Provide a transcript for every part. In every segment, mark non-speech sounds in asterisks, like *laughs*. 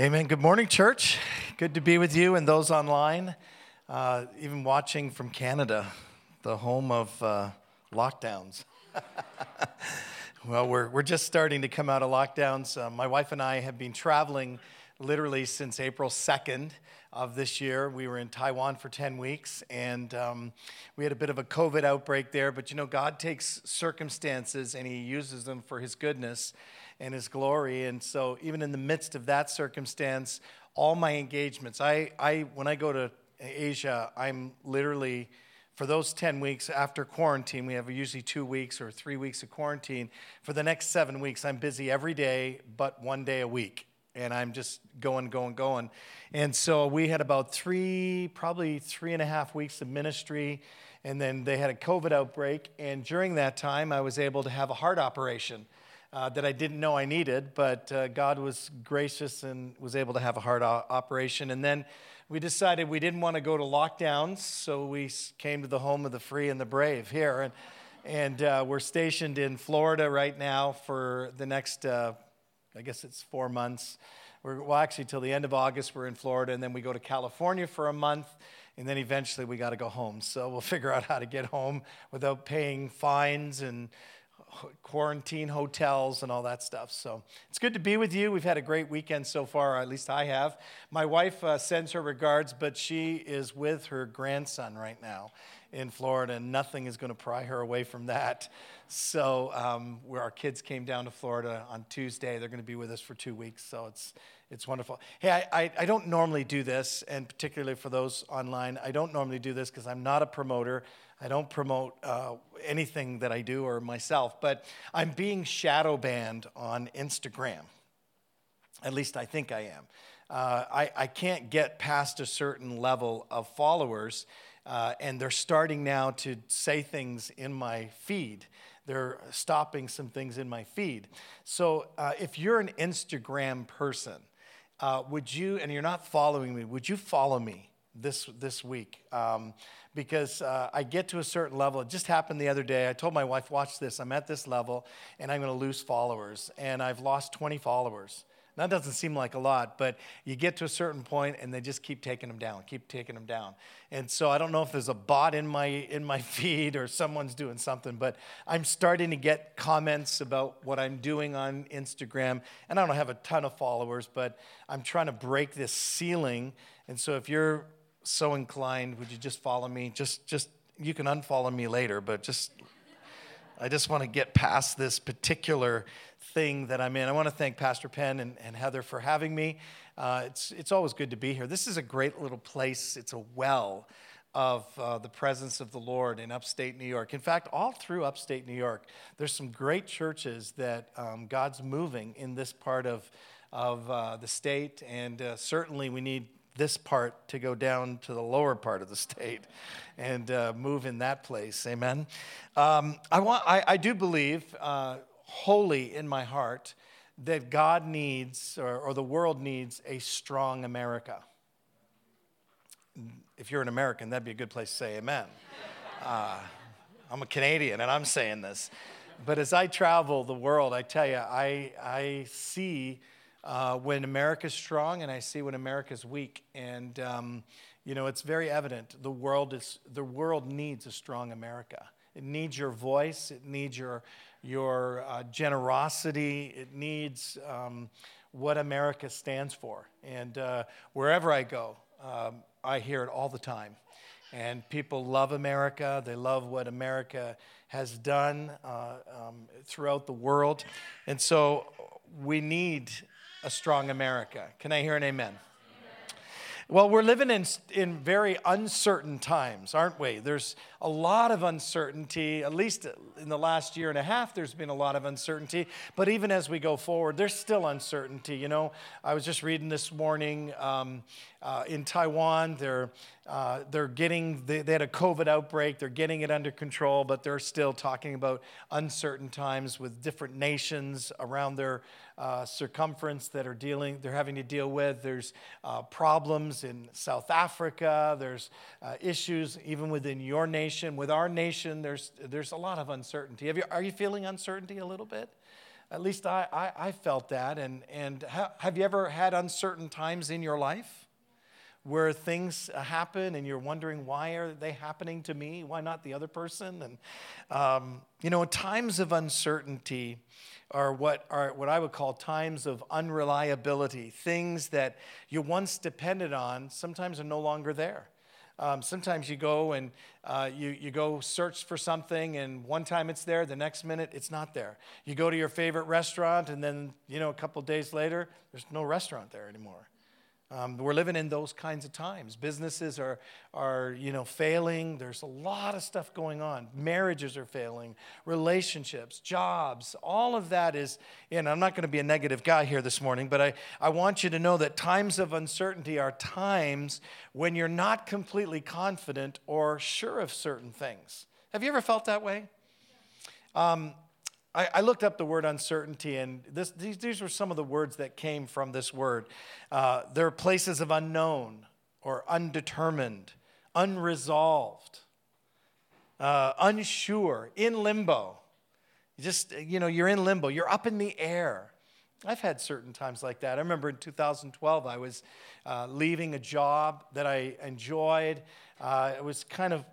Amen. Good morning, church. Good to be with you and those online, uh, even watching from Canada, the home of uh, lockdowns. *laughs* well, we're, we're just starting to come out of lockdowns. Uh, my wife and I have been traveling literally since April 2nd of this year. We were in Taiwan for 10 weeks and um, we had a bit of a COVID outbreak there. But you know, God takes circumstances and He uses them for His goodness and His glory. And so, even in the midst of that circumstance, all my engagements, I, I when I go to Asia, I'm literally for those 10 weeks after quarantine, we have usually two weeks or three weeks of quarantine. For the next seven weeks, I'm busy every day but one day a week. And I'm just going, going, going. And so we had about three, probably three and a half weeks of ministry. And then they had a COVID outbreak. And during that time, I was able to have a heart operation uh, that I didn't know I needed, but uh, God was gracious and was able to have a heart o- operation. And then we decided we didn't want to go to lockdowns, so we came to the home of the free and the brave here. And, and uh, we're stationed in Florida right now for the next, uh, I guess it's four months. We're, well, actually, till the end of August, we're in Florida, and then we go to California for a month and then eventually we got to go home. So we'll *laughs* figure out how to get home without paying fines and quarantine hotels and all that stuff. So it's good to be with you. We've had a great weekend so far, at least I have. My wife uh, sends her regards, but she is with her grandson right now in Florida, and nothing is going to pry her away from that. So, um, where our kids came down to Florida on Tuesday, they're going to be with us for two weeks. So it's it's wonderful. Hey, I, I, I don't normally do this, and particularly for those online, I don't normally do this because I'm not a promoter. I don't promote uh, anything that I do or myself, but I'm being shadow banned on Instagram. At least I think I am. Uh, I, I can't get past a certain level of followers, uh, and they're starting now to say things in my feed. They're stopping some things in my feed. So uh, if you're an Instagram person, uh, would you, and you're not following me, would you follow me? this this week um, because uh, I get to a certain level. It just happened the other day. I told my wife, "Watch this. I'm at this level, and I'm going to lose followers." And I've lost 20 followers. That doesn't seem like a lot, but you get to a certain point, and they just keep taking them down, keep taking them down. And so I don't know if there's a bot in my in my *laughs* feed or someone's doing something, but I'm starting to get comments about what I'm doing on Instagram, and I don't have a ton of followers, but I'm trying to break this ceiling. And so if you're so inclined, would you just follow me? Just, just, you can unfollow me later, but just, I just want to get past this particular thing that I'm in. I want to thank Pastor Penn and, and Heather for having me. Uh, it's, it's always good to be here. This is a great little place. It's a well of uh, the presence of the Lord in upstate New York. In fact, all through upstate New York, there's some great churches that um, God's moving in this part of, of uh, the state, and uh, certainly we need this part to go down to the lower part of the state and uh, move in that place. Amen. Um, I, want, I, I, do believe uh, wholly in my heart that God needs, or, or the world needs, a strong America. If you're an American, that'd be a good place to say amen. *laughs* Uh, I'm a Canadian and I'm saying this. But as I travel the world, I tell you, I, I see uh, when America's strong and I see when America's weak. And, um, you know, it's very evident the world, is, the world needs a strong America. It needs your voice, it needs your, your uh, generosity, it needs um, what America stands for. And uh, wherever I go, um, I hear it all the time. And people love America, they love what America has done uh, um, throughout the world. And so we need a strong America. Can I hear an amen? Well, we're living in, in very uncertain times, aren't we? There's a lot of uncertainty, at least in the last year and a half, there's been a lot of uncertainty. But even as we go forward, there's still uncertainty. You know, I was just reading this morning um, uh, in Taiwan, they're, uh, they're getting, they, they had a COVID outbreak, they're getting it under control, but they're still talking about uncertain times with different nations around their uh, circumference that are dealing, they're having to deal with. There's uh, problems in South Africa. There's uh, issues even within your nation. With our nation, there's, there's a lot of uncertainty. You, are you feeling uncertainty a little bit? At least I, I, I felt that. And, and ha- have you ever had uncertain times in your life where things happen and you're wondering, why are they happening to me? Why not the other person? And, um, you know, times of uncertainty are what, are what I would call times of unreliability. Things that you once depended on sometimes are no longer there. Um, sometimes you go and uh, you, you go search for something, and one time it's there, the next minute it's not there. You go to your favorite restaurant, and then, you know, a couple days later, there's no restaurant there anymore. Um, we're living in those kinds of times. Businesses are, are, you know, failing. There's a lot of stuff going on. Marriages are failing, relationships, jobs, all of that is, and I'm not going to be a negative guy here this morning, but I, I want you to know that times of uncertainty are times when you're not completely confident or sure of certain things. Have you ever felt that way? Um, I, I, looked up the word uncertainty, and this, these, these were some of the words that came from this word. Uh, there are places of unknown or undetermined, unresolved, uh, unsure, in limbo. Just, you know, you're in limbo, you're up in the air. I've had certain times like that. I remember in 2012, I was uh, leaving a job that I enjoyed. Uh, it was kind of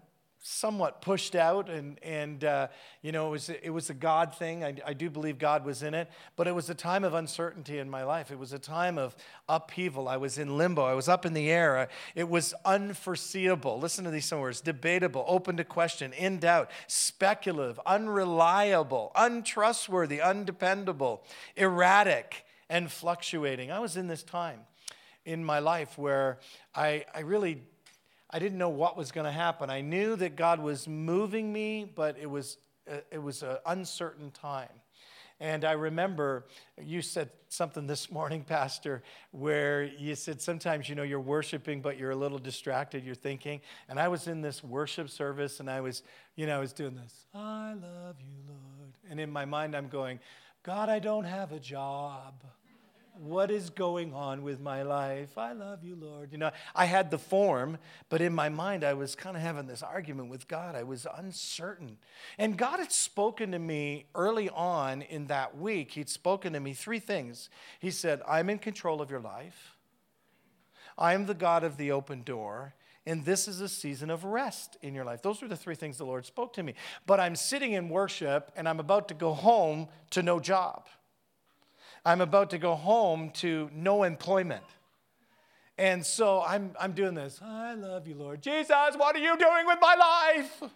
somewhat pushed out and, and uh, you know it was, it was a god thing. I, I do believe god was in it but it was a time of uncertainty in my life. It was a time of upheaval. I was in limbo. I was up in the air. It was unforeseeable. Listen to these words debatable open to question in doubt speculative unreliable untrustworthy undependable erratic and fluctuating. I was in this time in my life where i, I really I didn't know what was going to happen. I knew that God was moving me, but it was, uh, it was an uncertain time. And I remember you said something this *laughs* morning, Pastor, where you said sometimes, you know, you're worshiping, but you're a little distracted, you're thinking. And I was in this worship service and I was, you know, I was doing this, I love you, Lord. And in my mind, I'm going, God, I don't have a job what is going on with my life? I love you, Lord. You know, I had the form, but in my mind, I was kind of having this argument with God. I was uncertain. And God had spoken to me early on in that week. He'd spoken to me three things. He said, I'm in control of your life, I am the God of the open door. And this is a season of rest in your life. Those were the three things the Lord spoke to me. But I'm sitting in worship and I'm about to go home to no job. I'm about to go home to no employment. And so I'm, I'm doing this. I love you, Lord. Jesus, what are you doing with my life?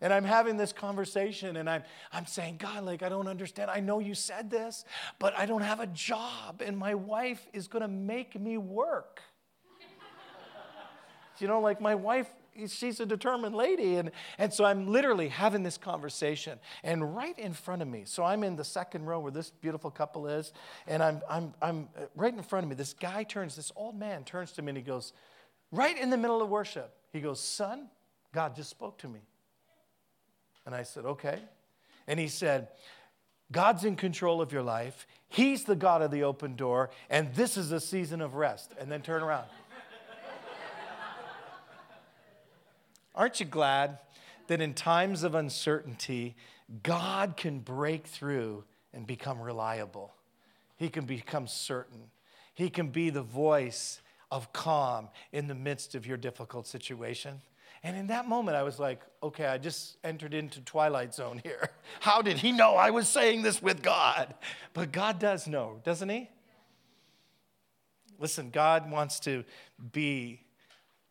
And I'm having this conversation and I'm, I'm saying, God, like, I don't understand. I know you said this, but I don't have a job and my wife is going to make me work. *laughs* you know, like, my wife she's a determined lady. And, and so I'm literally having this conversation. And right in front of me, so I'm in the second row where this beautiful couple is, and I'm, I'm, I'm uh, right in front of me. This guy turns, this old man turns to me and he goes, right in the middle of worship, he goes, Son, God just spoke to me. And I said, Okay. And he said, God's in control of your life. He's the God of the open door, and this is a season of rest. And then turn around. Aren't you glad that in times of uncertainty, God can break through and become reliable? He can become certain. He can be the voice of calm in the midst of your difficult situation. And in that moment, I was like, okay, I just entered into Twilight Zone here. *laughs* How did he know I was saying this with God? But God does know, doesn't he? Listen, God wants to be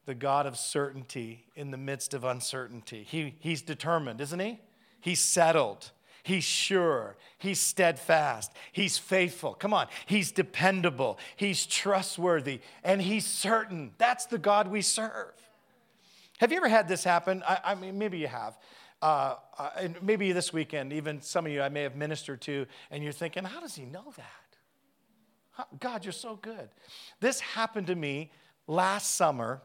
the God of certainty in the midst of uncertainty. He, he's determined, isn't he? He's settled. He's sure. He's steadfast. He's faithful. Come on. He's dependable. He's trustworthy. And he's certain. That's the God we serve. Have you ever had this happen? I, I mean, maybe you have. Uh, uh, and maybe this weekend, even some of you I may have ministered to, and you're thinking, how does he know that? God, you're so good. This happened to me last summer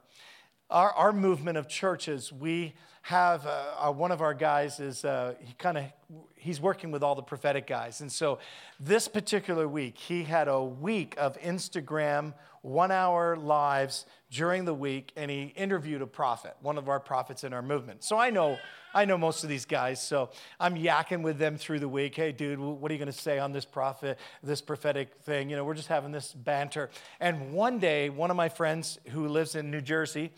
our, our movement of churches, we have uh, uh, one of our guys is uh, he kind of he's working with all the prophetic guys, and so this particular week he had a week of Instagram one-hour lives during the week, and he interviewed a prophet, one of our prophets in our movement. So I know I know most of these guys, so I'm yakking with them through the week. Hey, dude, what are you going to say on this prophet, this prophetic thing? You know, we're just having this banter. And one day, one of my friends who lives in New Jersey,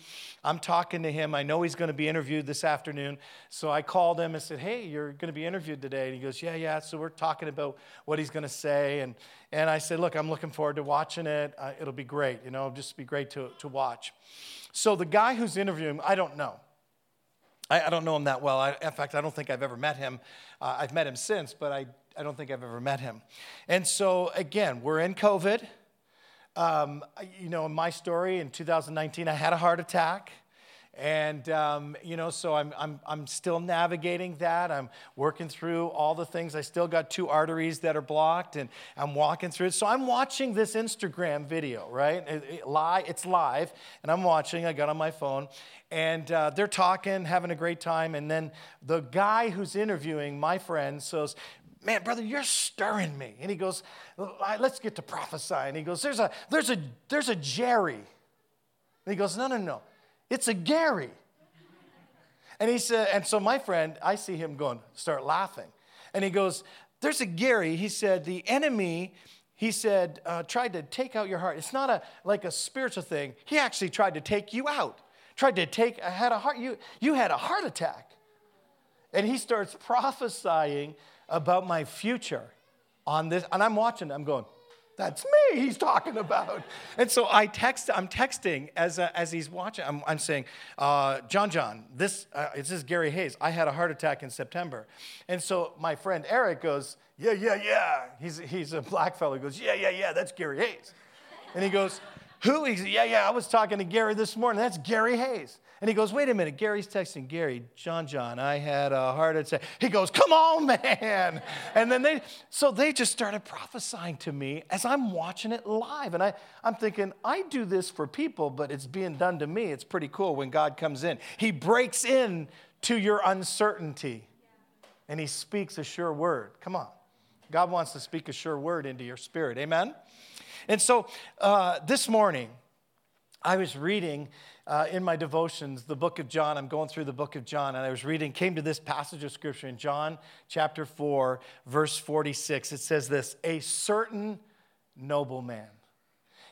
I'm talking to him. I know he's going to be interviewed this afternoon. So I called him and said, Hey, you're going to be interviewed today. And he goes, Yeah, yeah. So we're talking about what he's going to say. And, and I said, Look, I'm looking forward to watching it. Uh, it'll be great. You know, just be great to, to watch. So the guy who's interviewing, I don't know. I, I don't know him that well. I, in fact, I don't think I've ever met him. Uh, I've met him since, but I, I don't think I've ever met him. And so, again, we're in COVID. Um, you know, in my story in 2019, I had a heart attack. And, um, you know, so I'm, I'm, I'm still navigating that. I'm working through all the things. I still got two arteries that are blocked, and I'm walking through it. So I'm watching this Instagram video, right? It, it, it's live, and I'm watching. I got on my phone, and uh, they're talking, having a great time. And then the guy who's interviewing my friend says, man, brother, you're stirring me. And he goes, let's get to prophesying. He goes, there's a, there's a, there's a Jerry. And he goes, no, no, no. It's a Gary. And he said, and so my friend, I see him going, start laughing. And he goes, There's a Gary. He said, The enemy, he said, uh, tried to take out your heart. It's not a like a spiritual thing. He actually tried to take you out. Tried to take, had a heart, you, you had a heart attack. And he starts prophesying about my future on this. And I'm watching, I'm going, that's me he's talking about. And so I text, I'm texting as, uh, as he's watching. I'm, I'm saying, uh, John, John, this, uh, this is Gary Hayes. I had a heart attack in September. And so my friend Eric goes, yeah, yeah, yeah. He's, he's a black fellow. He goes, yeah, yeah, yeah, that's Gary Hayes. And he goes, who? He's, yeah, yeah, I was talking to Gary this morning. That's Gary Hayes. And he goes, wait a minute. Gary's texting Gary, John, John, I had a heart attack. He goes, come on, *laughs* man. And then they, so they just started prophesying to me as I'm watching it live. And I, I'm thinking, I do this for people, but it's being done to me. It's pretty cool when God comes in. He breaks in to your uncertainty and he speaks a sure word. Come on. God wants to speak a sure word into your spirit. Amen? And so uh, this morning, I was reading uh, in my devotions the book of John. I'm going through the book of John, and I was reading, came to this passage of scripture in John chapter 4, verse 46. It says this A certain nobleman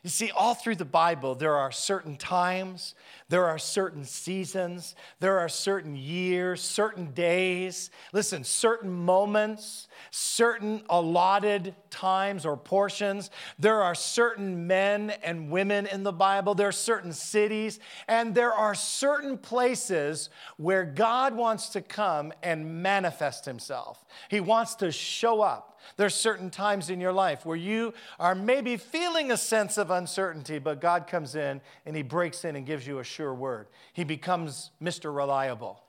you see, all through the Bible, there are certain times, there are certain seasons, there are certain years, certain days, listen, certain moments, certain allotted times or portions. There are certain men and women in the Bible, there are certain cities, and there are certain places where God wants to come and manifest himself. He wants to show up. There's certain times in your life where you are maybe feeling a sense of uncertainty, but God comes in and He breaks in and gives you a sure word. He becomes Mr. Reliable.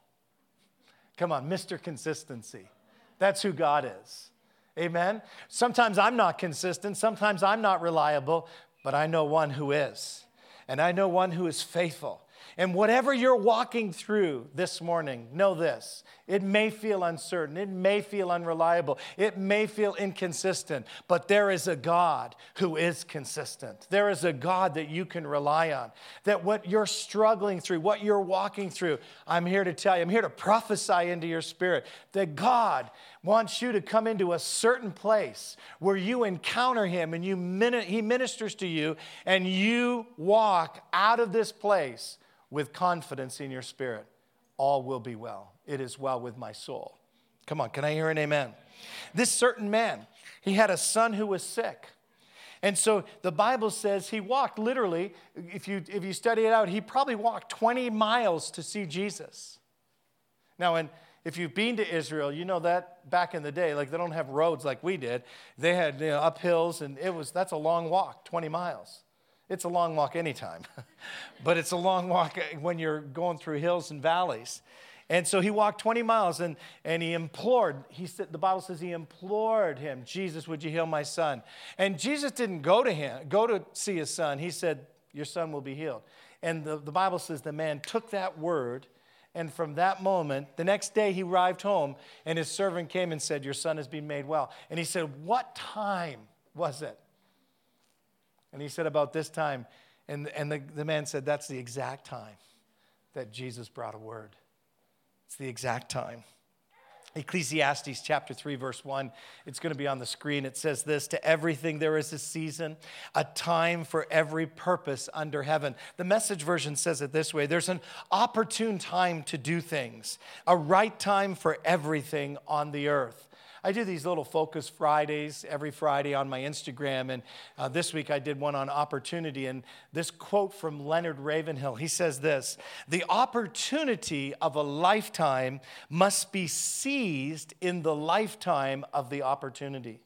Come on, Mr. Consistency. That's who God is. Amen? Sometimes I'm not consistent, sometimes I'm not reliable, but I know one who is. And I know one who is faithful. And whatever you're walking through this morning, know this it may feel uncertain, it may feel unreliable, it may feel inconsistent, but there is a God who is consistent. There is a God that you can rely on. That what you're struggling through, what you're walking through, I'm here to tell you, I'm here to prophesy into your spirit that God wants you to come into a certain place where you encounter Him and you He ministers to you, and you walk out of this place with confidence in your spirit. All will be well it is well with my soul. Come on, can I hear an amen? This certain man, he had a son who was sick. And so the Bible says he walked literally, if you, if you study it out, he probably walked 20 miles to see Jesus. Now, and if you've been to Israel, you know that back in the day, like they don't have roads like we did. They had you know, up hills, and it was that's a long walk, 20 miles. It's a long walk anytime, *laughs* but it's a long walk when you're going through hills and valleys. And so he walked 20 miles and, and he implored. He said, the Bible says he implored him, Jesus, would you heal my son? And Jesus didn't go to him, go to see his son. He said, Your son will be healed. And the, the Bible says the man took that word And from that moment, the next day he arrived home, and his servant came and said, Your son has been made well. And he said, What time was it? And he said, About this time. And, and the, the man said, That's the exact time that Jesus brought a word. It's the exact time. Ecclesiastes chapter 3, verse 1. It's going to be on the screen. It says this To everything there is a season, a time for every purpose under heaven. The message version says it this way There's an opportune time to do things, a right time for everything on the earth. I do these little focus Fridays every Friday on my Instagram, and uh, this week I did one on opportunity. And this quote from Leonard Ravenhill he says this The opportunity of a lifetime must be seized in the lifetime of the opportunity.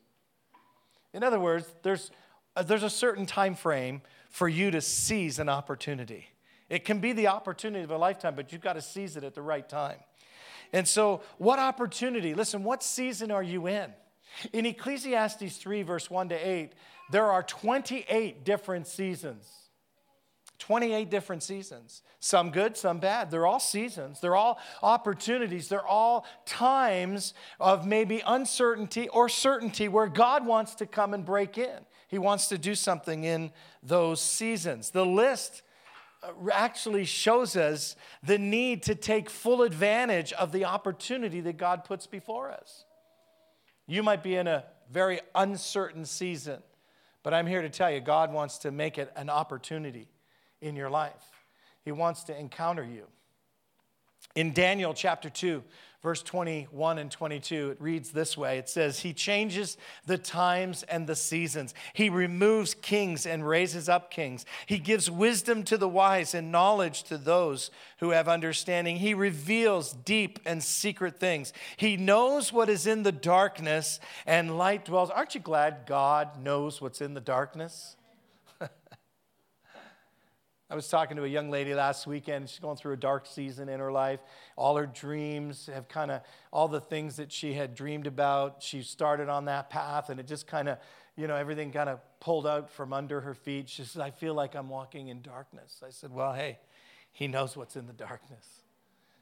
In other words, there's, uh, there's a certain time frame for you to seize an opportunity. It can be the opportunity of a lifetime, but you've got to seize it at the right time. And so, what opportunity? Listen, what season are you in? In Ecclesiastes 3, verse 1 to 8, there are 28 different seasons. 28 different seasons. Some good, some bad. They're all seasons. They're all opportunities. They're all times of maybe uncertainty or certainty where God wants to come and break in. He wants to do something in those seasons. The list Uh, actually shows us the need to take full advantage of the opportunity that God puts before us. You might be in a very uncertain season, but I'm here to tell you God wants to make it an opportunity in your life. He wants to encounter you. In Daniel chapter 2, verse 21 and 22, it reads this way It says, He changes the times and the seasons. He removes kings and raises up kings. He gives wisdom to the wise and knowledge to those who have understanding. He reveals deep and secret things. He knows what is in the darkness, and light dwells. Aren't you glad God knows what's in the darkness? I was talking to a young lady last weekend. She's going through a dark season in her life. All her dreams have kind of, all the things that she had dreamed about, she started on that path, and it just kind of, you know, everything kind of pulled out from under her feet. She said, I feel like I'm walking in darkness. I said, Well, hey, He knows what's in the darkness.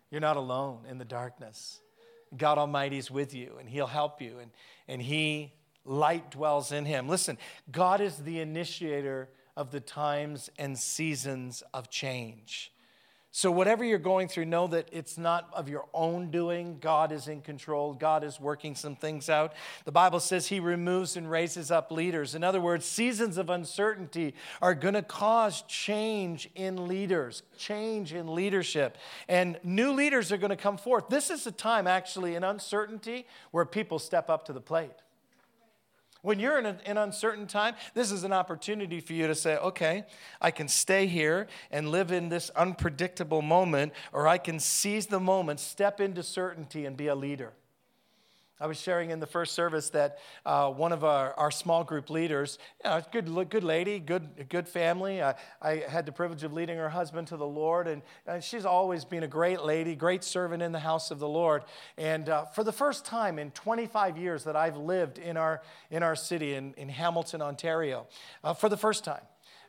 You're not alone in the darkness. God Almighty's with you, and He'll help you, and, and He, light dwells in Him. Listen, God is the initiator of the times and seasons of change. So, whatever you're going through, know that it's not of your own doing. God is in control. God is working some things out. The Bible says He removes and raises up leaders. In other words, seasons of uncertainty are going to cause change in leaders, change in leadership. And new leaders are going to come forth. This is a time, actually, in uncertainty where people step up to the plate. When you're in an uncertain time, this is an opportunity for you to say, okay, I can stay here and live in this unpredictable moment, or I can seize the moment, step into certainty, and be a leader. I was sharing in the first service that uh, one of our, our small group leaders, you know, good, good lady, good, good family. I, I had the privilege of leading her husband to the Lord, and, and she's always been a great lady, great servant in the house of the Lord. And uh, for the first time in 25 years that I've lived in our, in our city, in, in Hamilton, Ontario, uh, for the first time,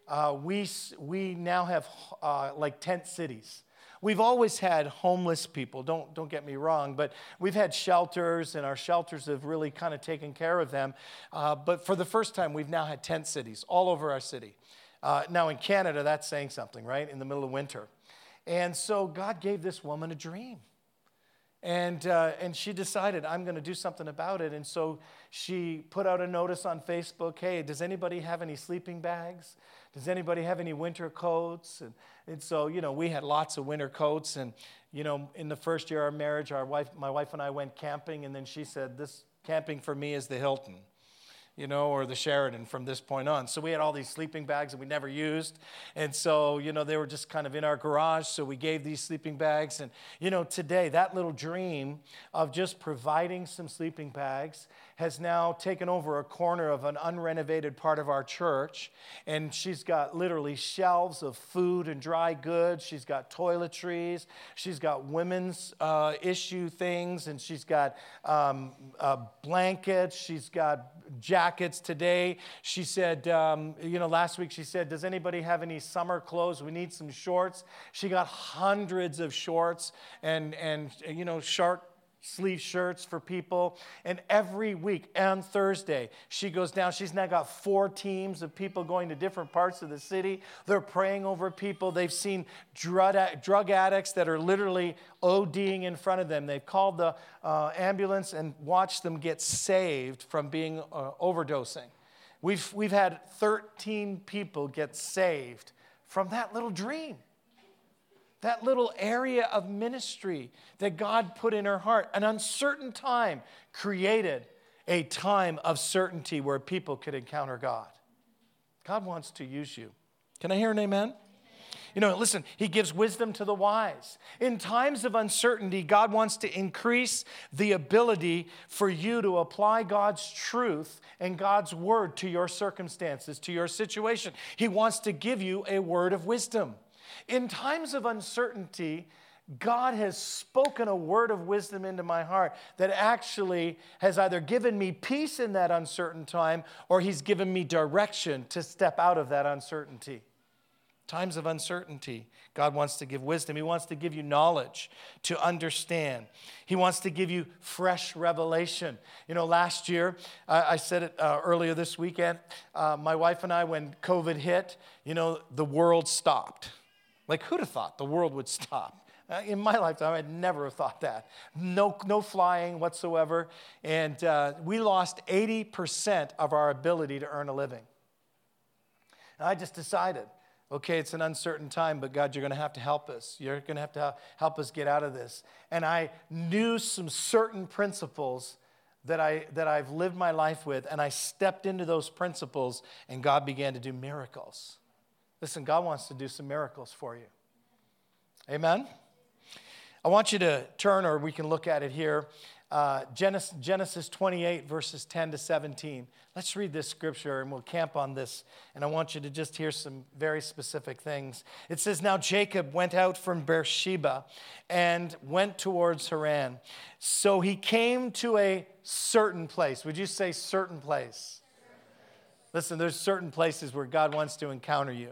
uh, we, we now have uh, like tent cities. We've always had homeless people, don't, don't get me wrong, but we've had shelters, and our shelters have really kind of taken care of them. Uh, but for the first time, we've now had tent cities all over our city. Uh, now, in Canada, that's saying something, right? In the middle of winter. And so God gave this woman a dream. And, uh, and she decided, I'm going to do something about it. And so she put out a notice on Facebook hey, does anybody have any sleeping bags? Does anybody have any winter coats? And, and so, you know, we had lots of winter coats. And, you know, in the first year of our marriage, our wife, my wife and I went camping. And then she said, This camping for me is the Hilton you know, or the Sheraton from this point on. So we had all these sleeping bags that we never used. And so, you know, they were just kind of in our garage. So we gave these sleeping bags. And, you know, today, that little dream of just providing some sleeping bags has now taken over a corner of an unrenovated part of our church. And she's got literally shelves of food and dry goods. She's got toiletries. She's got women's uh, issue things. And she's got um, uh, blankets. She's got jackets today. She said, um, you know, last week she said, Does anybody have any summer clothes? We need some shorts. She got hundreds of shorts and, and you know, short sleeve shirts for people. And every week on Thursday, she goes down. She's now got four teams of people going to different parts of the city. They're praying over people. They've seen drug, drug addicts that are literally ODing in front of them. They've called the uh, ambulance and watched them get saved from being uh, overdosing. We've, we've had 13 people get saved from that little dream that little area of ministry that God put in her heart. An uncertain time created a time of certainty where people could encounter God. God wants to use you. Can I hear an amen? You know, listen, he gives wisdom to the wise. In times of uncertainty, God wants to increase the ability for you to apply God's truth and God's word to your circumstances, to your situation. He wants to give you a word of wisdom. In times of uncertainty, God has spoken a word of wisdom into my heart that actually has either given me peace in that uncertain time or He's given me direction to step out of that uncertainty. Times of uncertainty, God wants to give wisdom. He wants to give you knowledge to understand. He wants to give you fresh revelation. You know, last year, I said it uh, earlier this weekend, uh, my wife and I, when COVID hit, you know, the world stopped. Like, who'd have thought the world would stop? Uh, in my lifetime, I'd never have thought that. No, no flying whatsoever. And uh, we lost 80% of our ability to earn a living. And I just decided, okay, it's an uncertain time, but God, you're going to have to help us. You're going to have to help us get out of this. And I knew some certain principles that, I, that I've lived my life with, and I stepped into those principles, and God began to do miracles. Listen, God wants to do some miracles for you. Amen? I want you to turn, or we can look at it here. Uh, Genesis, Genesis 28, verses 10 to 17. Let's read this scripture and we'll camp on this. And I want you to just hear some very specific things. It says, Now Jacob went out from Beersheba and went towards Haran. So he came to a certain place. Would you say certain place? Listen, there's certain places where God wants to encounter you.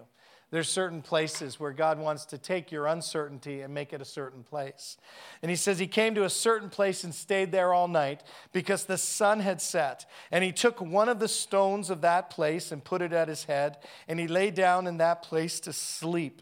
There's certain places where God wants to take your uncertainty and make it a certain place. And he says he came to a certain place and stayed there all night because the sun had set. And he took one of the stones of that place and put it at his head, and he lay down in that place to sleep.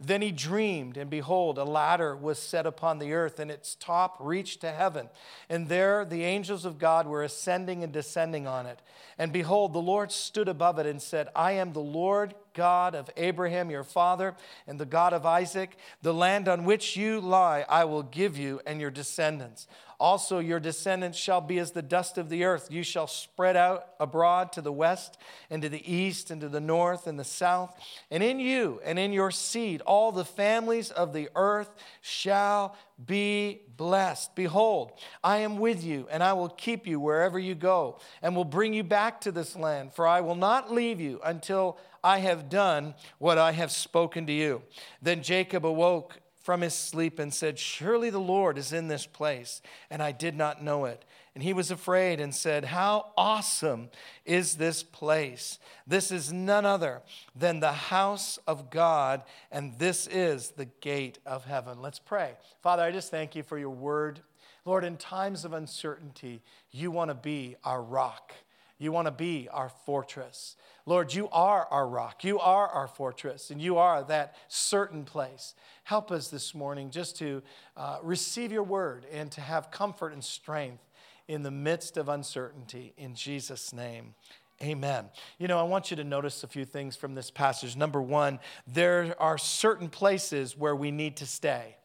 Then he dreamed, and behold, a ladder was set upon the earth, and its top reached to heaven. And there the angels of God were ascending and descending on it. And behold, the Lord stood above it and said, I am the Lord God of Abraham your father, and the God of Isaac. The land on which you lie, I will give you and your descendants. Also, your descendants shall be as the dust of the earth. You shall spread out abroad to the west, and to the east, and to the north, and the south. And in you and in your seed, all the families of the earth shall be blessed. Behold, I am with you, and I will keep you wherever you go, and will bring you back to this land. For I will not leave you until I have done what I have spoken to you. Then Jacob awoke from his sleep and said, Surely the Lord is in this place, and I did not know it. And he was afraid and said, How awesome is this place! This is none other than the house of God, and this is the gate of heaven. Let's pray. Father, I just thank you for your word. Lord, in times of uncertainty, you want to be our rock. You want to be our fortress. Lord, you are our rock. You are our fortress, and you are that certain place. Help us this morning just to uh, receive your word and to have comfort and strength in the midst of uncertainty. In Jesus' name. Amen. You know, I want you to notice a few things from this passage. Number one, there are certain places where we need to stay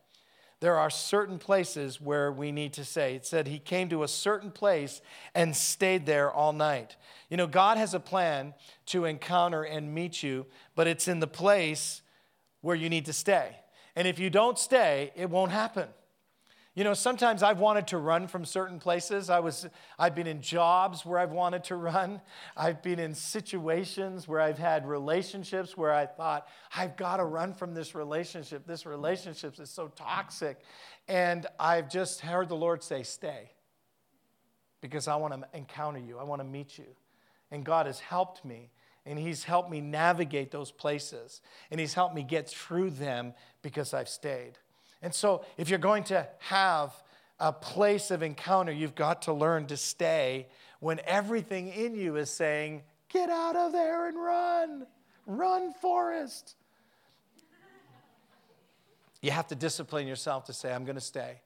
there are certain places where we need to say. It said he came to a certain place and stayed there all night. You know, God has a plan to encounter and meet you, but it's in the place where you need to stay. And if you don't stay, it won't happen. You know, sometimes I've wanted to run from certain places. I was, I've been in jobs where I've wanted to run. I've been in situations where I've had relationships where I thought, I've got to run from this relationship. This relationship is so toxic. And I've just heard the Lord say, stay. Because I want to encounter you, I want to meet you. And God has helped me. And He's helped me navigate those places. And He's helped me get through them because I've stayed. And so, if you're going to have a place of encounter, you've got to learn to stay when everything in you is saying, Get out of there and run. Run, Forrest. You have to discipline yourself to say, I'm going to stay.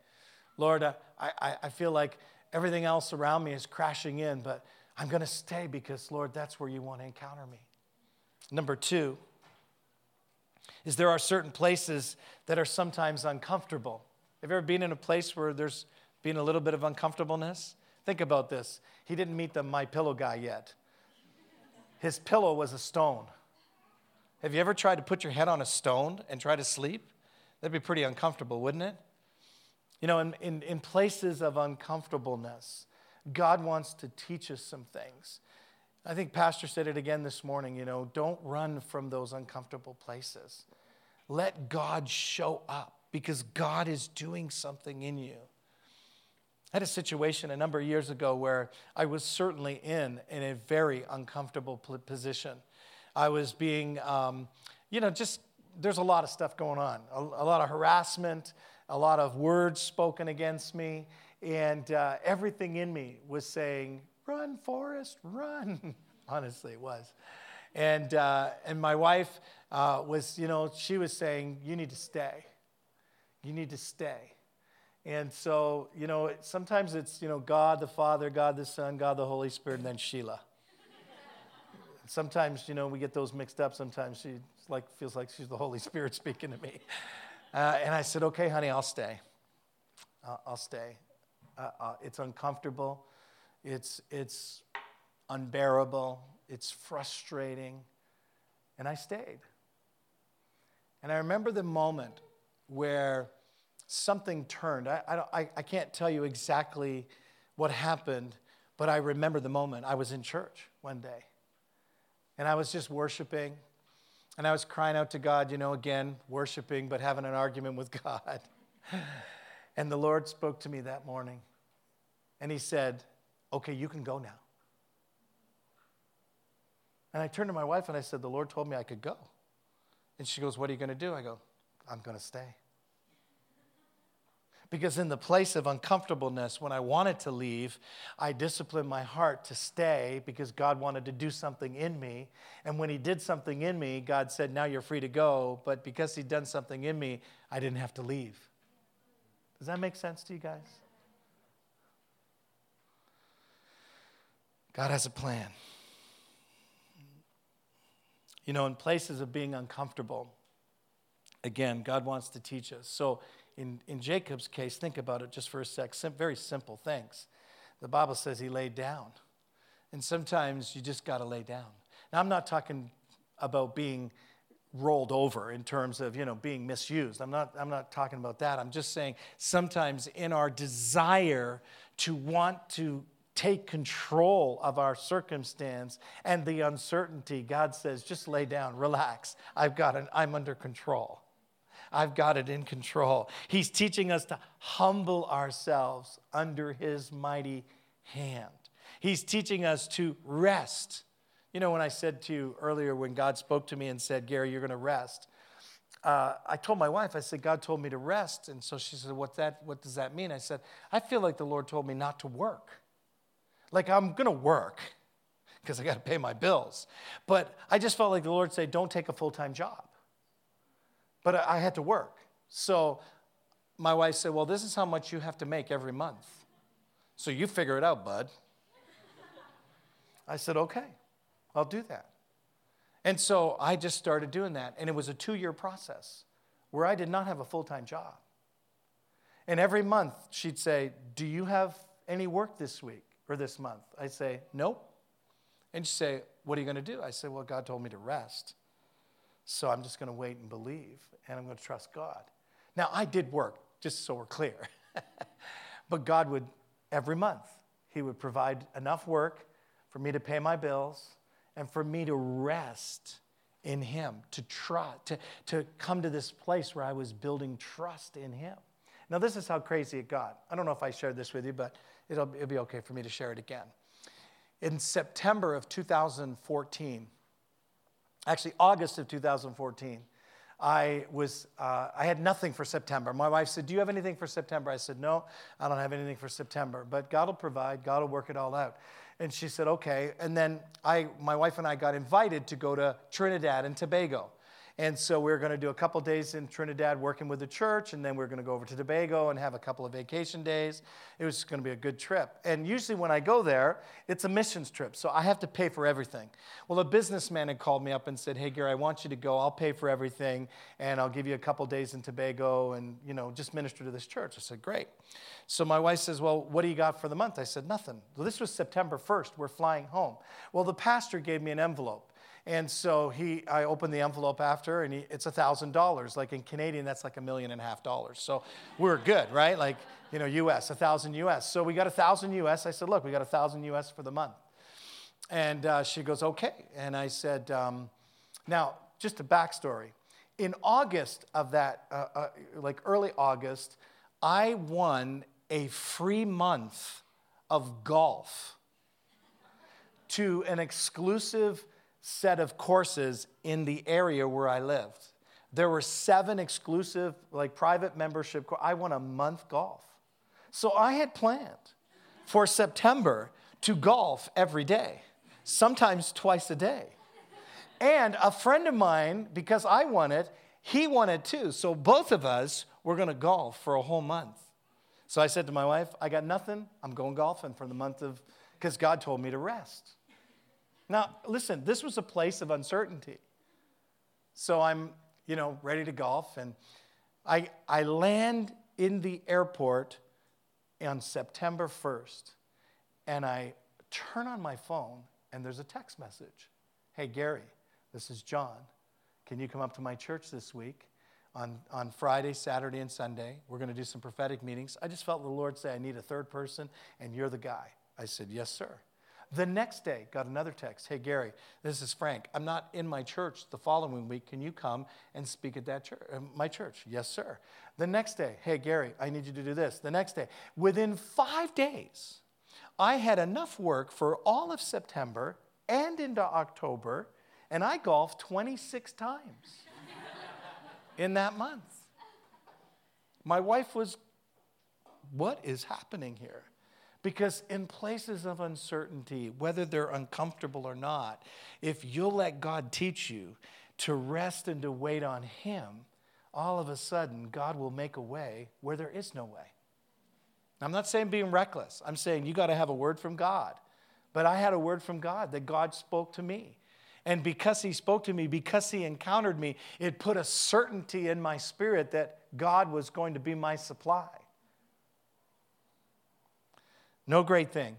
Lord, uh, I, I, I feel like everything else around me is crashing in, but I'm going to stay because, Lord, that's where you want to encounter me. Number two, is there are certain places that are sometimes uncomfortable. Have you ever been in a place where there's been a little bit of uncomfortableness? Think about this. He didn't meet the my pillow guy yet. His pillow was a stone. Have you ever tried to put your head on a stone and try to sleep? That'd be pretty uncomfortable, wouldn't it? You know, in, in, in places of uncomfortableness, God wants to teach us some things. I think Pastor said it again this morning, you know, don't run from those uncomfortable places. Let God show up because God is doing something in you. I had a situation a number of years ago where I was certainly in, in a very uncomfortable position. I was being, um, you know, just there's a lot of stuff going on, a, a, lot of harassment, a lot of words spoken against me, and uh, everything in me was saying, Run, Forrest, run. *laughs* Honestly, it was. And, uh, and my wife uh, was, you know, she was saying, You need to stay. You need to stay. And so, you know, sometimes it's, you know, God the Father, God the Son, God the Holy Spirit, and then Sheila. sometimes, you know, we get those mixed up. Sometimes she like, feels like she's the Holy Spirit *laughs* speaking to me. Uh, and I said, okay, honey, I'll stay. Uh, I'll stay. Uh, uh it's uncomfortable. It's, it's unbearable. It's frustrating. And I stayed. And I remember the moment where something turned. I, I, I can't tell you exactly what happened, but I remember the moment. I was in church one day, and I was just worshiping, and I was crying out to God, you know, again, worshiping, but having an argument with *laughs* God. and the Lord spoke to me that morning, and He said, Okay, you can go now. And I turned to my wife and I said, The Lord told me I could go. And she goes, What are you going to do? I go, I'm going to stay. Because in the place of uncomfortableness, when I wanted to leave, I disciplined my heart to stay because God wanted to do something in me. And when He did something in me, God said, Now you're free to go. But because He'd done something in me, I didn't have to leave. Does that make sense to you guys? God has a plan. You know, in places of being uncomfortable, again, God wants to teach us. So, in, in Jacob's case, think about it just for a sec. Sim- very simple things. The Bible says he laid down. And sometimes you just got to lay down. Now, I'm not talking about being rolled over in terms of you know being misused i'm not i'm not talking about that i'm just saying sometimes in our desire to want to take control of our circumstance and the uncertainty, God says, just lay down, relax. I've got it, I'm under control. I've got it in control. He's teaching us to humble ourselves under His mighty hand. He's teaching us to rest. You know, when I said to you earlier, when God spoke to me and said, Gary, you're going to rest, uh, I told my wife, I said, God told me to rest. And so she said, What's that, What does that mean? I said, I feel like the Lord told me not to work. Like, I'm going to work because I got to pay my bills. But I just felt like the Lord said, don't take a full time job. But I, had to work. So my wife said, well, this is how much you have to make every month. So you figure it out, bud. I said, okay, I'll do that. And so I just started doing that. And it was a two year process where I did not have a full time job. And every month she'd say, Do you have any work this week? Or this month? I say, Nope. And you say, What are you going to do? I say, Well, God told me to rest. So I'm just going to wait and believe, and I'm going to trust God. Now, I did work, just so we're clear. *laughs* but God would, every month, He would provide enough work for me to pay my bills and for me to rest in Him, to trust, to, to come to this place where I was building trust in Him. Now, this is how crazy it got. I don't know if I shared this with you, but it'll, it'll be okay for me to share it again. In September of 2014, actually, August of 2014, I was uh, I had nothing for September. My wife said, "Do you have anything for September?" I said, "No, I don't have anything for September, but God will provide. God will work it all out." And she said, okay. And then I, my wife and I got invited to go to Trinidad and Tobago. And so we are going to do a couple days in Trinidad working with the church, and then we are going to go over to Tobago and have a couple of vacation days. It was going to be a good trip. And usually when I go there, it's a missions trip, so I have to pay for everything. Well, a businessman had called me up and said, "Hey, Gary, I want you to go. I'll pay for everything, and I'll give you a couple days in Tobago, and you know, just minister to this church." I said, "Great." So my wife says, Well, what do you got for the month? I said, Nothing. Well, this was September 1st. We're flying home. Well, the pastor gave me an envelope. And so he, I opened the envelope after, and he, it's $1,000. Like in Canadian, that's like a million and a half dollars. So we're good, right? Like, you know, US, a 1,000 US. So we got a 1,000 US. I said, Look, we got a 1,000 US for the month. And uh, she goes, Okay. And I said, um, Now, just a backstory. In August of that, uh, uh, like early August, I won a free month of golf to an exclusive set of courses in the area where I lived. There were seven exclusive, like private membership. I won a month golf. So I had planned for September to golf every day, sometimes twice a day. And a friend of mine, because I won it, he won it too. So both of us were going to golf for a whole month. So I said to my wife, I got nothing. I'm going golfing for the month of, because God told me to rest. Now, listen, this was a place of uncertainty. So I'm, you know, ready to golf. And I, I land in the airport on September 1st. And I turn on my phone, and there's a text message Hey, Gary, this is John. Can you come up to my church this week? on, on Friday, Saturday, and Sunday. We're going to do some prophetic meetings. I just felt the Lord say, I need a third person, and you're the guy. I said, Yes, sir. The next day, got another text. Hey, Gary, this is Frank. I'm not in my church the following week. Can you come and speak at that church, uh, my church? Yes, sir. The next day, hey, Gary, I need you to do this. The next day, within five days, I had enough work for all of September and into October, and I golfed 26 times in that month. My wife was, What is happening here? Because in places of uncertainty, whether they're uncomfortable or not, if you'll let God teach you to rest and to wait on Him, all of a sudden God will make a way where there is no way. I'm not saying being reckless. I'm saying you got to have a word from God. But I had a word from God that God spoke to me. And because he spoke to me, because he encountered me, it put a certainty in my spirit that God was going to be my supply. No great thing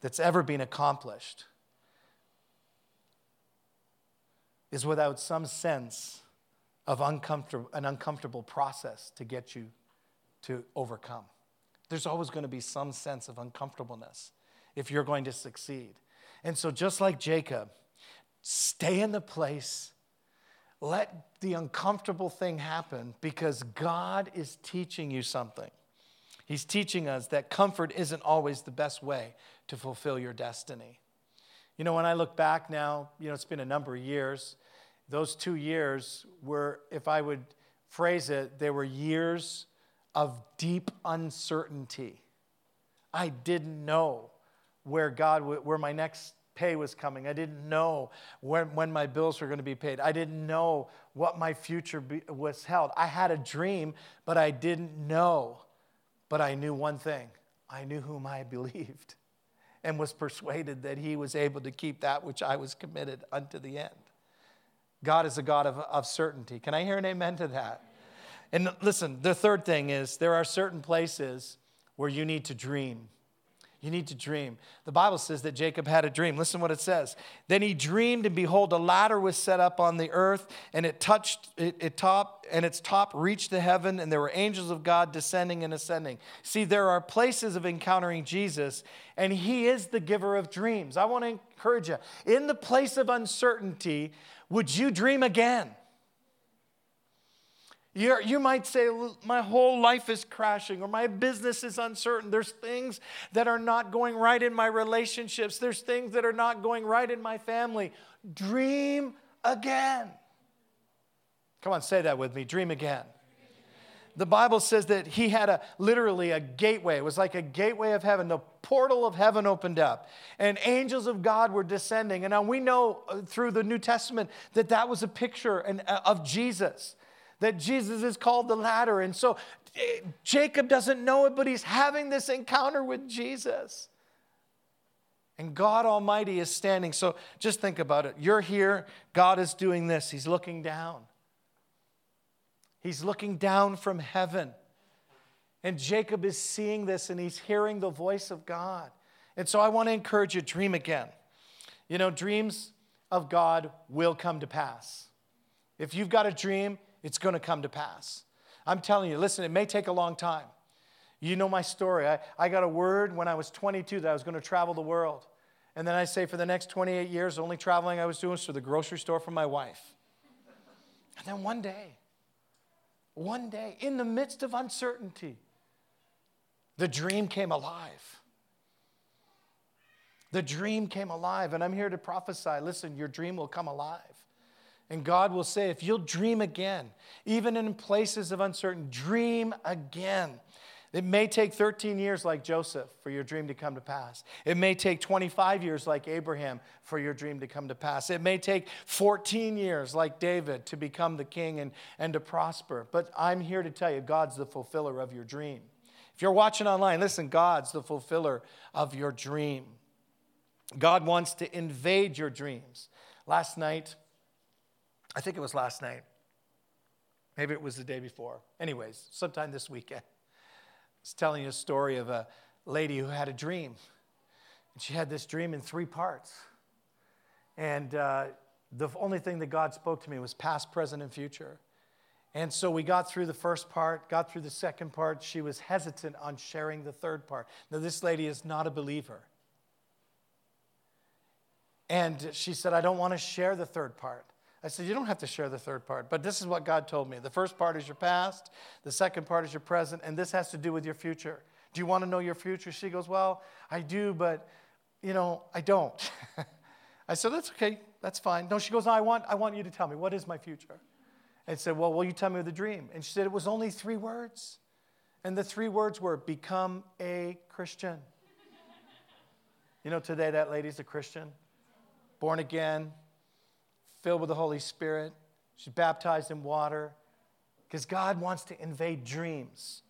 that's ever been accomplished is without some sense of uncomfortable, an uncomfortable process to get you to overcome. There's always going to be some sense of uncomfortableness if you're going to succeed. And so, just like Jacob, Stay in the place. Let the uncomfortable thing happen because God is teaching you something. He's teaching us that comfort isn't always the best way to fulfill your destiny. You know, when I look back now, you know, it's been a number of years. Those two years were, if I would phrase it, they were years of deep uncertainty. I didn't know where God, where my next pay was coming. I didn't know when, when my bills were going to be paid. I didn't know what my future be, was held. I had a dream, but I didn't know. But I knew one thing I knew whom I *laughs* believed and was persuaded that he was able to keep that which I was committed unto the end. God is a God of, of certainty. Can I hear an amen to that? And listen, the third thing is there are certain places where you need to dream. You need to dream. The Bible says that Jacob had a dream. Listen what it says. Then he dreamed, and behold, a ladder was set up on the earth, and it touched it, it top, and its top reached the heaven, and there were angels of God descending and ascending. See, there are places of encountering Jesus, and he is the giver of dreams. I want to encourage you. In the place of uncertainty, would you dream again? You're, you might say, My whole life is crashing, or my business is uncertain. There's things that are not going right in my relationships, there's things that are not going right in my family. Dream again. Come on, say that with me. Dream again. The Bible says that he had a literally a gateway. It was like a gateway of heaven. The portal of heaven opened up, and angels of God were descending. And now we know uh, through the New Testament that that was a picture uh, of Jesus that Jesus is called the ladder. And so eh, Jacob doesn't know it, but he's having this encounter with Jesus. And God Almighty is standing. So just think about it. You're here, God is doing this. He's looking down. He's looking down from heaven. And Jacob is seeing this and he's hearing the voice of God. And so I want to encourage you dream again. You know, dreams of God will come to pass. If you've got a dream, it's going to come to pass. I'm telling you, listen, it may take a long time. You know my story. I, I got a word when I was 22 that I was going to travel the world. And then I say, for the next 28 years, the only traveling I was doing was to the grocery store for my wife. And then one day, one day, in the midst of uncertainty, the dream came alive. The dream came alive, and I'm here to prophesy. Listen, your dream will come alive. And God will say, if you'll dream again, even in places of uncertainty, dream again. It may take 13 years like Joseph for your dream to come to pass. It may take 25 years like Abraham for your dream to come to pass. It may take 14 years like David to become the king and, and to prosper. But I'm here to tell you, God's the fulfiller of your dream. If you're watching online, listen, God's the fulfiller of your dream. God wants to invade your dreams. Last night, I think it was last night. Maybe it was the day before. Anyways, sometime this weekend. I was telling you a story of a lady who had a dream. And she had this dream in three parts. And uh, the only thing that God spoke to me was past, present, and future. And so we got through the first part, got through the second part. She was hesitant on sharing the third part. Now, this lady is not a believer. And she said, I don't want to share the third part. I said, You don't have to share the third part, but this is what God told me. The first part is your past, the second part is your present, and this has to do with your future. Do you want to know your future? She goes, Well, I do, but, you know, I don't. *laughs* I said, That's okay, that's fine. No, she goes, I, want, I want you to tell me, what is my future? And I said, Well, will you tell me the dream? And she said, It was only three words. And the three words were, Become a Christian. you know, today that lady's a Christian, born again, filled with the Holy Spirit. She's baptized in water because God wants to invade dreams.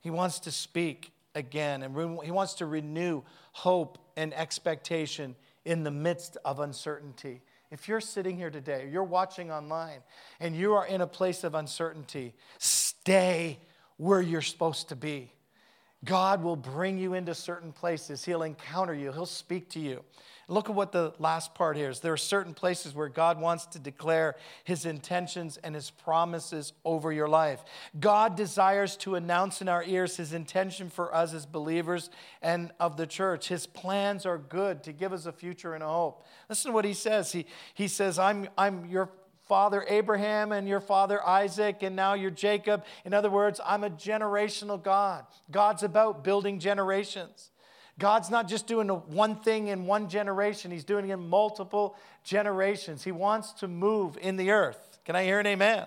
He wants to speak again, and He wants to renew hope and expectation in the midst of uncertainty. If you're sitting here today, you're watching online, and you are in a place of uncertainty, stay where you're supposed to be. God will bring you into certain places. He'll encounter you. He'll speak to you. Look at what the last part here is. There are certain places where God wants to declare his intentions and his promises over your life. God desires to announce in our ears his intention for us as believers and of the church. His plans are good to give us a future and a hope. Listen to what he says. He, he says, I'm, I'm your father Abraham and your father Isaac, and now you're Jacob. In other words, I'm a generational God. God's about building generations. God's not just doing one thing in one generation, He's doing it in multiple generations. He wants to move in the earth. Can I hear an amen?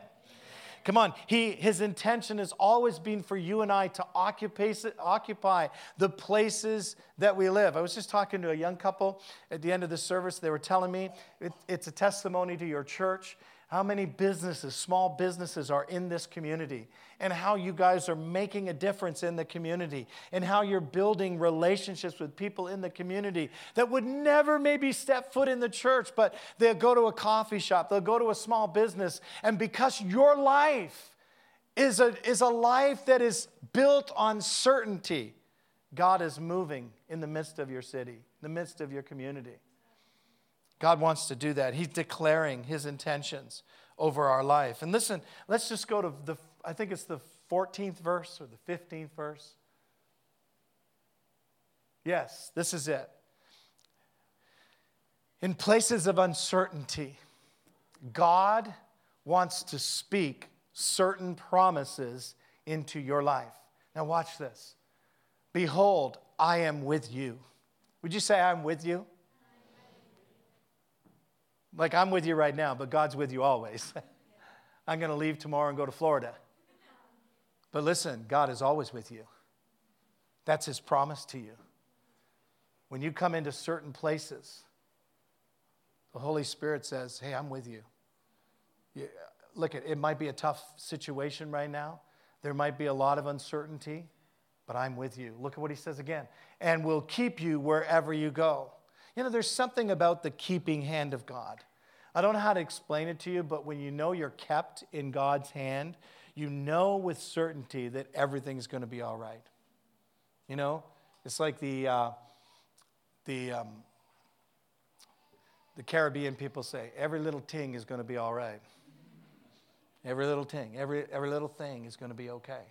Come on, he, his intention has always been for you and I to occupy, occupy the places that we live. I was just talking to a young couple at the end of the service. They were telling me it, it's a testimony to your church how many businesses, small businesses, are in this community, and how you guys are making a difference in the community, and how you're building relationships with people in the community that would never maybe step foot in the church, but they'll go to a coffee shop, they'll go to a small business, and because your life is a, is a life that is built on certainty, God is moving in the midst of your city, in the midst of your community. God wants to do that. He's declaring his intentions over our life. And listen, let's just go to the, I think it's the 14th verse or the 15th verse. Yes, this is it. In places of uncertainty, God wants to speak certain promises into your life. Now, watch this. Behold, I am with you. Would you say, I'm with you? Like I'm with you right now, but God's with you always. *laughs* I'm going to leave tomorrow and go to Florida. But listen, God is always with you. That's His promise to you. When you come into certain places, the Holy Spirit says, Hey, I'm with you. you look, it might be a tough situation right now. There might be a lot of uncertainty, but I'm with you. Look at what he says again. And will keep you wherever you go. You know, there's something about the keeping hand of God. I don't know how to explain it to you, but when you know you're kept in God's hand, you know with certainty that everything's going to be all right. You know, it's like the, uh, the, um, the Caribbean people say, every little ting is going to be all right. Every little ting, every, every little thing is going to be okay.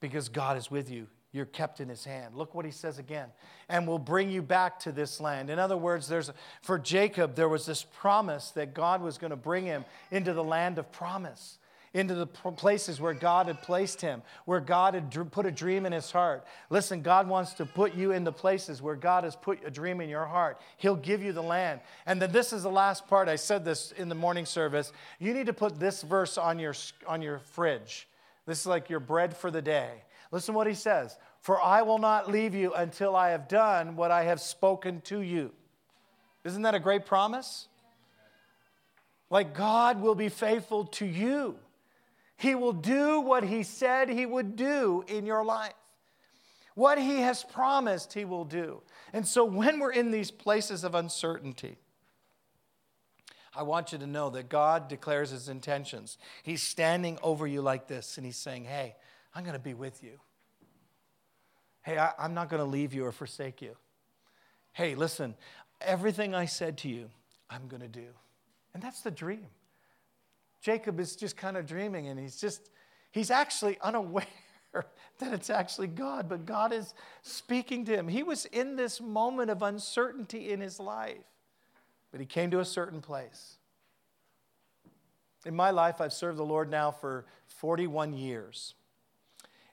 Because God is with you. You're kept in his hand. Look what he says again. And will bring you back to this land. In other words, there's for Jacob, there was this promise that God was going to bring him into the land of promise into the places where God had placed him, where God had put a dream in his heart. Listen, God wants to put you in the places where God has put a dream in your heart. He'll give you the land. And then this is the last part. I said this in the morning service. You need to put this verse on your, on your fridge. This is like your bread for the day. Listen what he says For I will not leave you until I have done what I have spoken to you. Isn't that a great promise? Like God will be faithful to you. He will do what He said He would do in your life. What He has promised, He will do. And so when we're in these places of uncertainty, I want you to know that God declares His intentions. He's standing over you like this and He's saying, Hey, I'm going to be with you. Hey, I, am not going to leave you or forsake you. Hey, listen, everything I said to you, I'm going to do. And that's the dream. Jacob is just kind of dreaming and he's just, he's actually unaware *laughs* that it's actually God, but God is speaking to him. He was in this moment of uncertainty in his life, but he came to a certain place. In my life, I've served the Lord now for 41 years.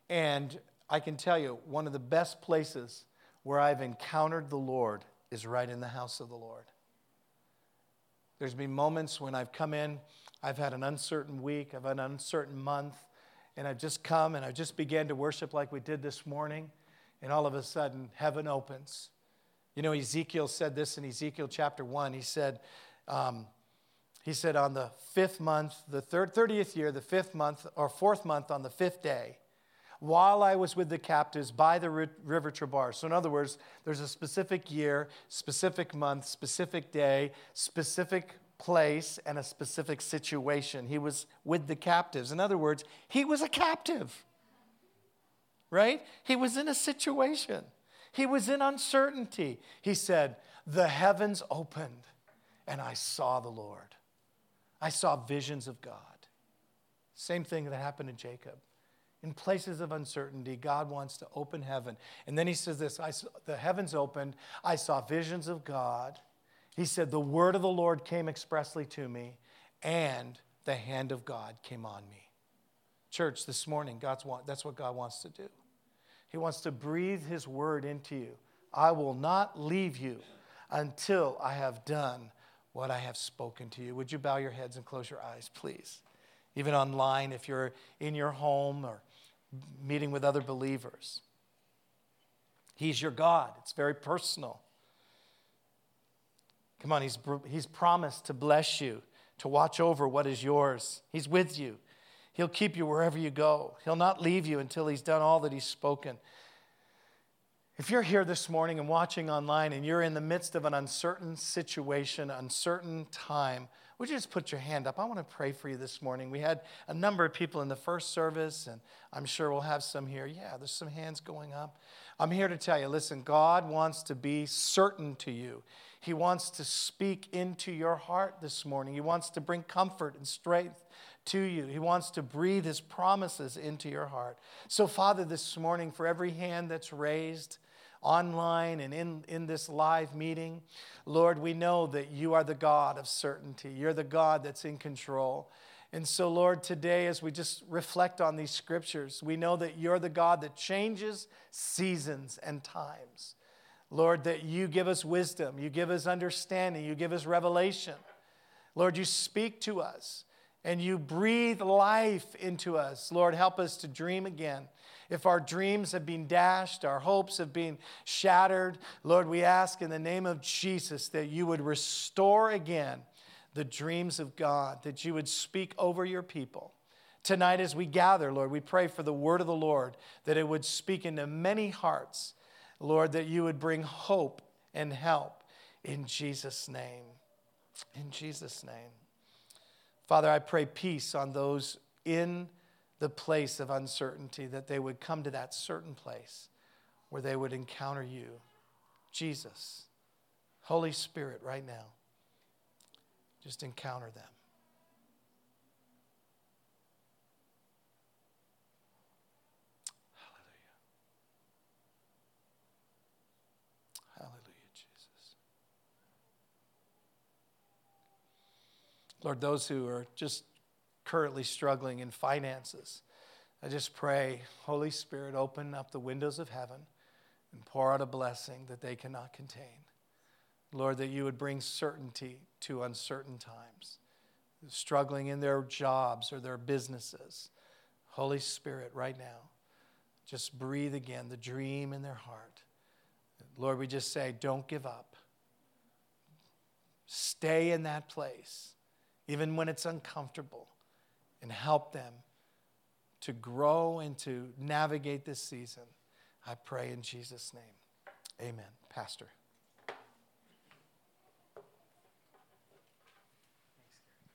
And I can tell you, one of the best places where I've encountered the Lord is right in the house of the Lord. There's been moments when I've come in I've had an uncertain week, I've had an uncertain month, and I've just come and I just began to worship like we did this morning, and all of a sudden, heaven opens. You know, Ezekiel said this in Ezekiel chapter 1. He said, um, he said, on the fifth month, the third, 30th year, the fifth month, or fourth month, on the fifth day, while I was with the captives by the river Chebar. So, in other words, there's a specific year, specific month, specific day, specific place and a specific situation. He was with the captives. In other words, he was a captive, right? He was in a situation, he was in uncertainty. He said, The heavens opened, and I saw the Lord. I saw visions of God. Same thing that happened to Jacob. In places of uncertainty, God wants to open heaven. And then he says this I, The heavens opened, I saw visions of God. He said, The word of the Lord came expressly to me, and the hand of God came on me. Church, this morning, God's want, that's what God wants to do. He wants to breathe His word into you. I will not leave you until I have done what I have spoken to you. Would you bow your heads and close your eyes, please? Even online, if you're in your home or meeting with other believers. He's your God, it's very personal. Come on, he's, he's promised to bless you, to watch over what is yours. He's with you. He'll keep you wherever you go. He'll not leave you until he's done all that he's spoken. If you're here this morning and watching online and you're in the midst of an uncertain situation, uncertain time, would you just put your hand up? I want to pray for you this morning. We had a number of people in the first service, and I'm sure we'll have some here. Yeah, there's some hands going up. I'm here to tell you listen, God wants to be certain to you. He wants to speak into your heart this morning. He wants to bring comfort and strength to you. He wants to breathe His promises into your heart. So, Father, this morning, for every hand that's raised, online and in, in this live meeting. Lord, we know that you are the God of certainty. You're the God that's in control. And so, Lord, today, as we just reflect on these scriptures, we know that you're the God that changes seasons and times. Lord, that you give us wisdom, you give us understanding, you give us revelation. Lord, you speak to us and you breathe life into us. Lord, help us to dream again. If our dreams have been dashed, our hopes have been shattered, Lord, we ask in the name of Jesus that you would restore again the dreams of God, that you would speak over your people. Tonight, as we gather, Lord, we pray for the word of the Lord, that it would speak into many hearts Lord, that you would bring hope and help in Jesus' name. In Jesus' name. Father, I pray peace on those in the place of uncertainty, that they would come to that certain place where they would encounter you, Jesus, Holy Spirit, right now. Just encounter them. Hallelujah. Hallelujah, Jesus. Lord, those who are just currently struggling in finances, I just pray, Holy Spirit, open up the windows of heaven and pour out a blessing that they cannot contain. Lord, that you would bring certainty to uncertain times, struggling in their jobs or their businesses. Holy Spirit, right now, just breathe again the dream in their heart. Lord, we just say, don't give up. Stay in that place even when it's uncomfortable, and help them to grow and to navigate this season. I pray in Jesus' name. Amen. Pastor.